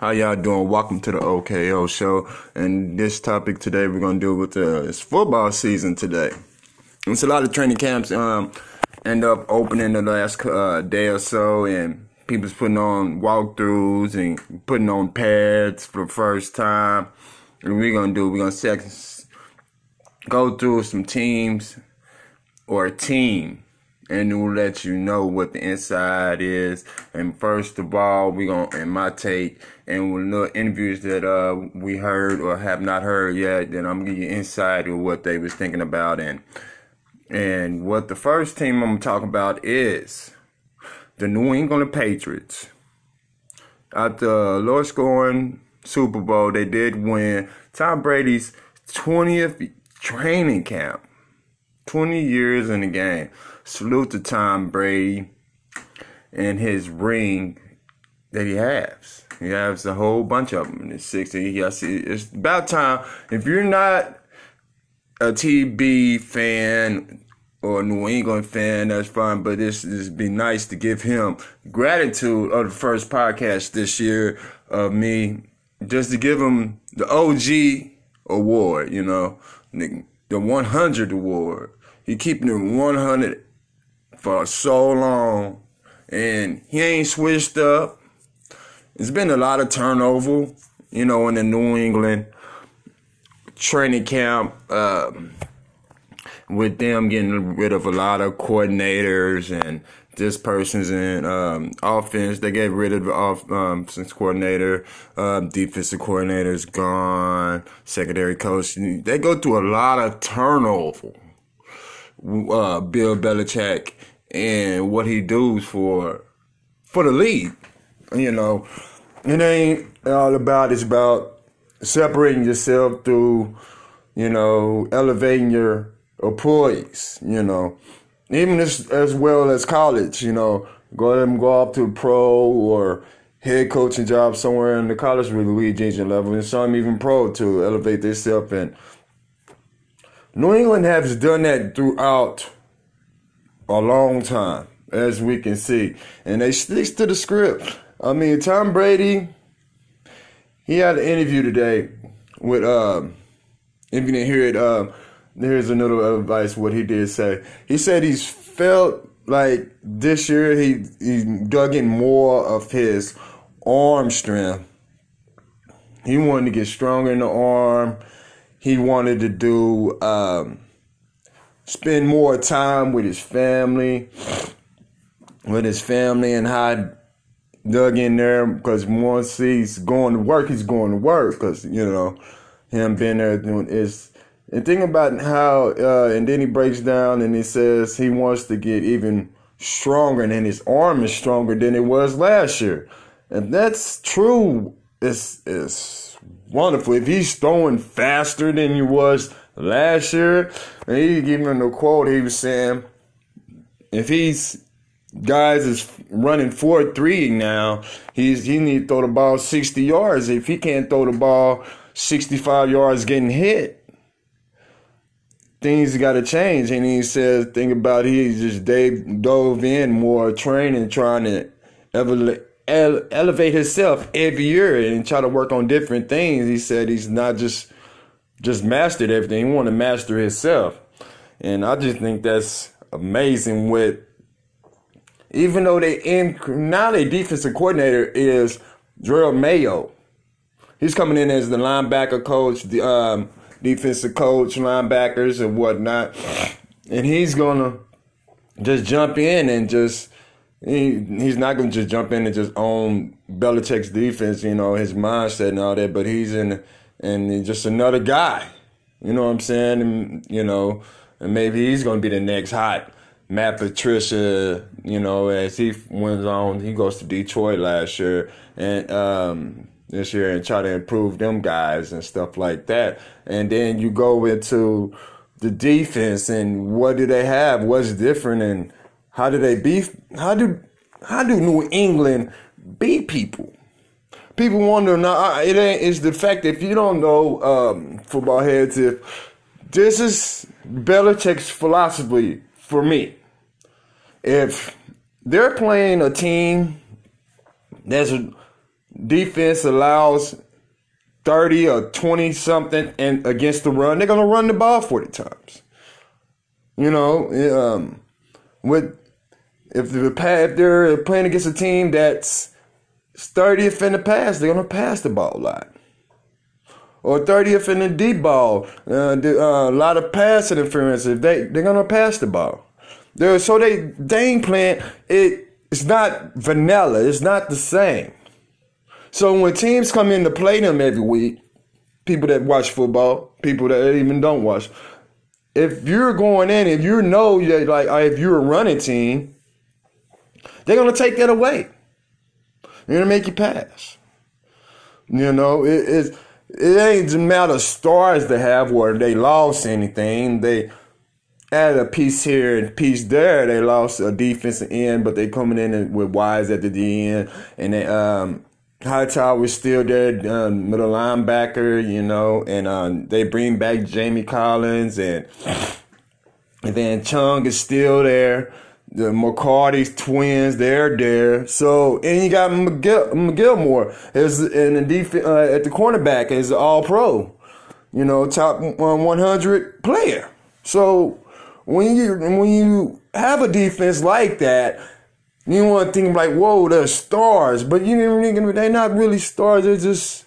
How y'all doing? Welcome to the OKO show. And this topic today we're gonna do with uh, it's football season today. It's a lot of training camps um end up opening the last uh, day or so, and people's putting on walkthroughs and putting on pads for the first time. And we're gonna do we're gonna sec- go through some teams or a team and we'll let you know what the inside is. And first of all, we gonna in my take and with little interviews that uh we heard or have not heard yet, then I'm gonna give you insight of what they was thinking about and and what the first team I'm gonna talk about is the New England Patriots. At the low scoring Super Bowl, they did win Tom Brady's 20th training camp. 20 years in the game. Salute to Tom Brady and his ring that he has. He has a whole bunch of them in his 60s. Yes, it's about time. If you're not a TB fan or New England fan, that's fine. But this this be nice to give him gratitude of the first podcast this year of me, just to give him the OG award. You know, the 100 award. He keeping it 100 for so long, and he ain't switched up. It's been a lot of turnover, you know, in the New England training camp. Uh, with them getting rid of a lot of coordinators and this person's in um, offense. They get rid of the offense um, coordinator, uh, defensive coordinator's gone, secondary coach. They go through a lot of turnover. Uh, Bill Belichick and what he does for for the league. You know, it ain't all about it's about separating yourself through, you know, elevating your employees, you know. Even as as well as college, you know, go them go up to pro or head coaching job somewhere in the college with Luigi level and some even pro to elevate themselves and New England has done that throughout a long time, as we can see. And they stick to the script. I mean, Tom Brady, he had an interview today with, um, if you didn't hear it, um, here's another advice what he did say. He said he's felt like this year he he dug in more of his arm strength. He wanted to get stronger in the arm. He wanted to do um, spend more time with his family, with his family, and how dug in there because once he's going to work, he's going to work because you know him being there doing is. And think about how, uh, and then he breaks down and he says he wants to get even stronger, and his arm is stronger than it was last year. And that's true. It's it's wonderful. If he's throwing faster than he was last year, and he giving the quote, he was saying, if he's guys is running four three now, he's he need to throw the ball sixty yards. If he can't throw the ball sixty five yards getting hit, things got to change. And he says, think about he just Dave dove in more training, trying to elevate elevate himself every year and try to work on different things. He said he's not just just mastered everything. He want to master himself. And I just think that's amazing with even though they in now their defensive coordinator is Jerod Mayo. He's coming in as the linebacker coach, the um, defensive coach, linebackers and whatnot. And he's gonna just jump in and just he, he's not gonna just jump in and just own Belichick's defense, you know, his mindset and all that, but he's in and he's just another guy. You know what I'm saying? And you know, and maybe he's gonna be the next hot Matt Patricia. You know, as he wins on, he goes to Detroit last year and um, this year and try to improve them guys and stuff like that. And then you go into the defense and what do they have? What's different and how do they beat? How do how do New England beat people? people wonder now. It ain't. It's the fact that if you don't know um, football heads, if this is Belichick's philosophy for me, if they're playing a team that's a defense allows 30 or 20 something and against the run, they're going to run the ball 40 times. You know, um, with if they're, if they're playing against a team that's 30th in the pass, they're going to pass the ball a lot. Or 30th in the deep ball, uh, uh, a lot of pass interference. If they they're gonna pass the ball, they're, so they game plan it. It's not vanilla. It's not the same. So when teams come in to play them every week, people that watch football, people that even don't watch, if you're going in, if you know that like if you're a running team, they're gonna take that away. They're gonna make you pass. You know, it, it's it ain't a matter of stars they have where they lost anything. They added a piece here and piece there. They lost a defensive end, but they coming in with wise at the end, and they um Hightower was still there, uh, middle linebacker, you know, and uh, they bring back Jamie Collins, and and then Chung is still there. The McCourty's twins, they're there. So and you got McGill, McGilmore is in the def- uh, at the cornerback is All Pro, you know, top 100 player. So when you when you have a defense like that you want to think like, whoa, they're stars, but you didn't they're not really stars. They're just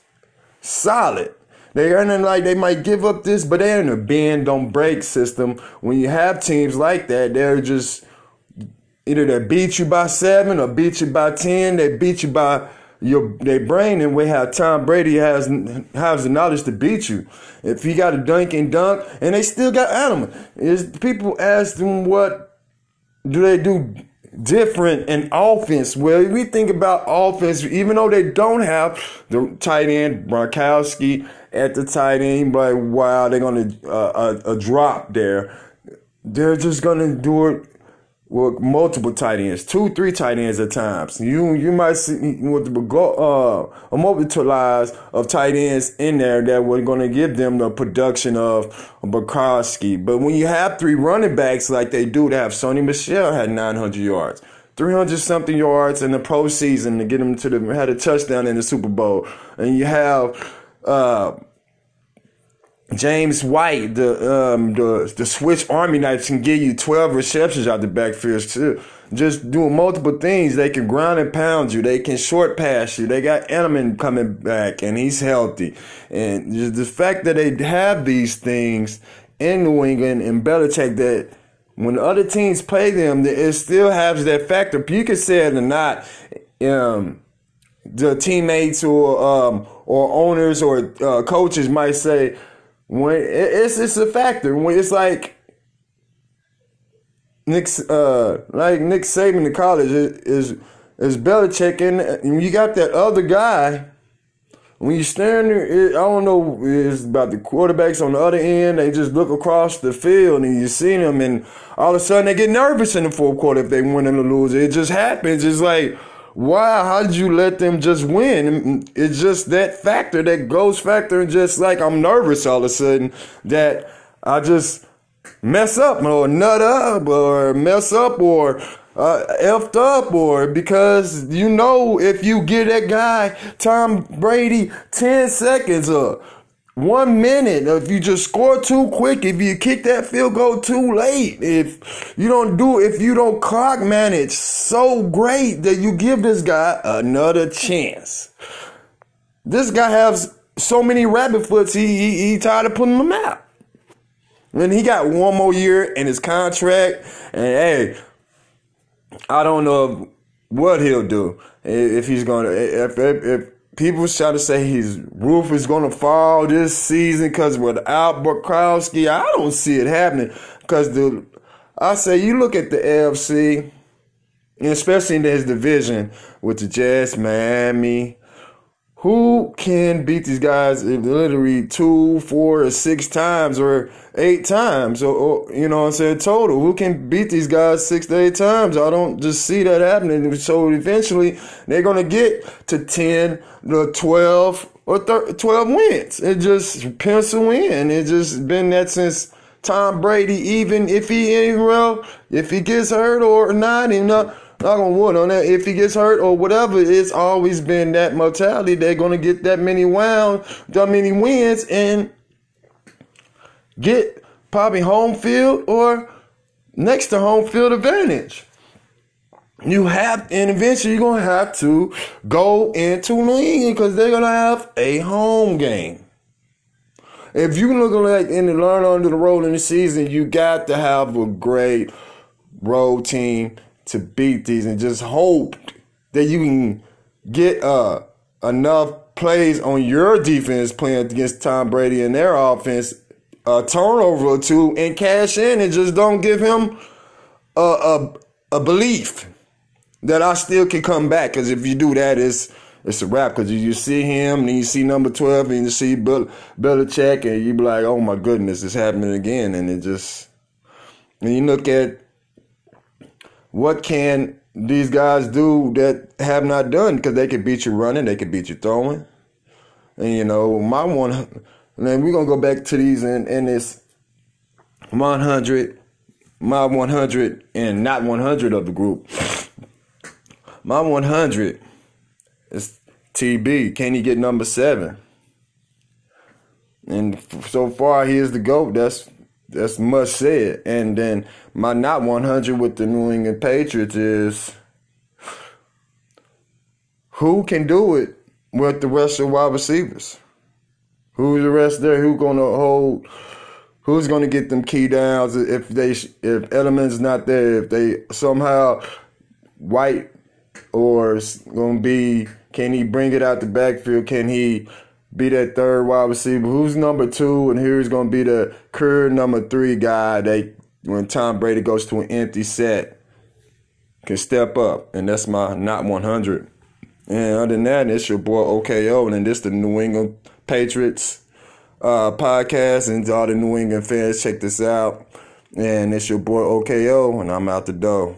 solid. They're like they might give up this, but they're in a bend don't break system. When you have teams like that, they're just either they beat you by seven or beat you by ten. They beat you by your their brain, and we have Tom Brady has has the knowledge to beat you. If he got a dunk and dunk, and they still got Edelman. Is people ask them what do they do different in offense. Well, we think about offense, even though they don't have the tight end Gronkowski at the tight end, but wow, they're gonna uh, a, a drop there. They're just gonna do it with multiple tight ends, two, three tight ends at times. You you might see with the uh, a multiples of tight ends in there that we're going to give them the production of Gronkowski. But when you have three running backs like they do, to have Sony Michel had 900 yards. 300 something yards in the postseason to get them to the had a touchdown in the Super Bowl, and you have uh, James White, the um, the the Swiss Army knife can give you twelve receptions out the backfield too. Just doing multiple things. They can ground and pound you. They can short pass you. They got Edelman coming back and he's healthy. And just the fact that they have these things in New England and Belichick that when other teams play them, it still has that factor. You can say it or not. Um, the teammates or um, or owners or uh, coaches might say when it's it's a factor when it's like Nick uh like Nick Saban in college is is Belichick and you got that other guy when you stand there, I don't know, it's about the quarterbacks on the other end. They just look across the field and you see them, and all of a sudden they get nervous in the fourth quarter if they win or lose. It just happens. It's like, wow, how did you let them just win? It's just that factor, that ghost factor, and just like I'm nervous all of a sudden that I just mess up or nut up or mess up or uh, effed up or because you know if you give that guy Tom Brady 10 seconds or one minute. If you just score too quick if you kick that field goal too late if you don't do if you don't clock manage so great that you give this guy another chance. This guy has so many rabbit foots he, he, he tired of putting them out. And he got one more year in his contract and hey i don't know what he'll do. If he's gonna if, if, if people try to say his roof is going to fall this season because without Gronkowski, I don't see it happening. Because the, I say you look at the AFC, especially in his division with the Jets, Miami. Who can beat these guys literally two, four, or six times, or eight times, or, or you know what I'm saying total? Who can beat these guys six to eight times? I don't just see that happening. So eventually, they're gonna get to ten the 12 or 12 wins. It just pencil in. It just been that since Tom Brady, even if he well, if he gets hurt or not, you know, Not gonna wood on that. If he gets hurt or whatever, it's always been that mortality. They're gonna get that many rounds, that many wins, and get probably home field or next to home field advantage. You have, and eventually you're gonna have to go into New England because they're gonna have a home game. If you look like in the learn under the road in the season, you got to have a great road team to beat these, and just hope that you can get uh enough plays on your defense playing against Tom Brady and their offense, a turnover or two, and cash in, and just don't give him a a, a belief that I still can come back. Because if you do that, it's it's a wrap. Because you see him, and you see number twelve, and you see Bill Belichick, and you be like, "Oh my goodness, it's happening again." And it just, and you look at what can these guys do that have not done? Because they can beat you running, they can beat you throwing, and you know my one. And then we're gonna go back to these in, in this 100, my 100, and not 100 of the group. My 100 is TB. Can he get number seven? And so far, he is the GOAT. That's that's much said. And then my not 100 with the New England Patriots is who can do it with the rest of the wide receivers? Who's the rest there? Who gonna hold? Who's gonna get them key downs if they if Edelman's not there? If they somehow White or gonna be? Can he bring it out the backfield? Can he be that third wide receiver? Who's number two? And here's gonna be the career number three guy that when Tom Brady goes to an empty set can step up? And that's my not 100. And other than that, it's your boy OKO, and then this the New England Patriots uh, podcast, and all the New England fans check this out. And it's your boy OKO, and I'm out the door.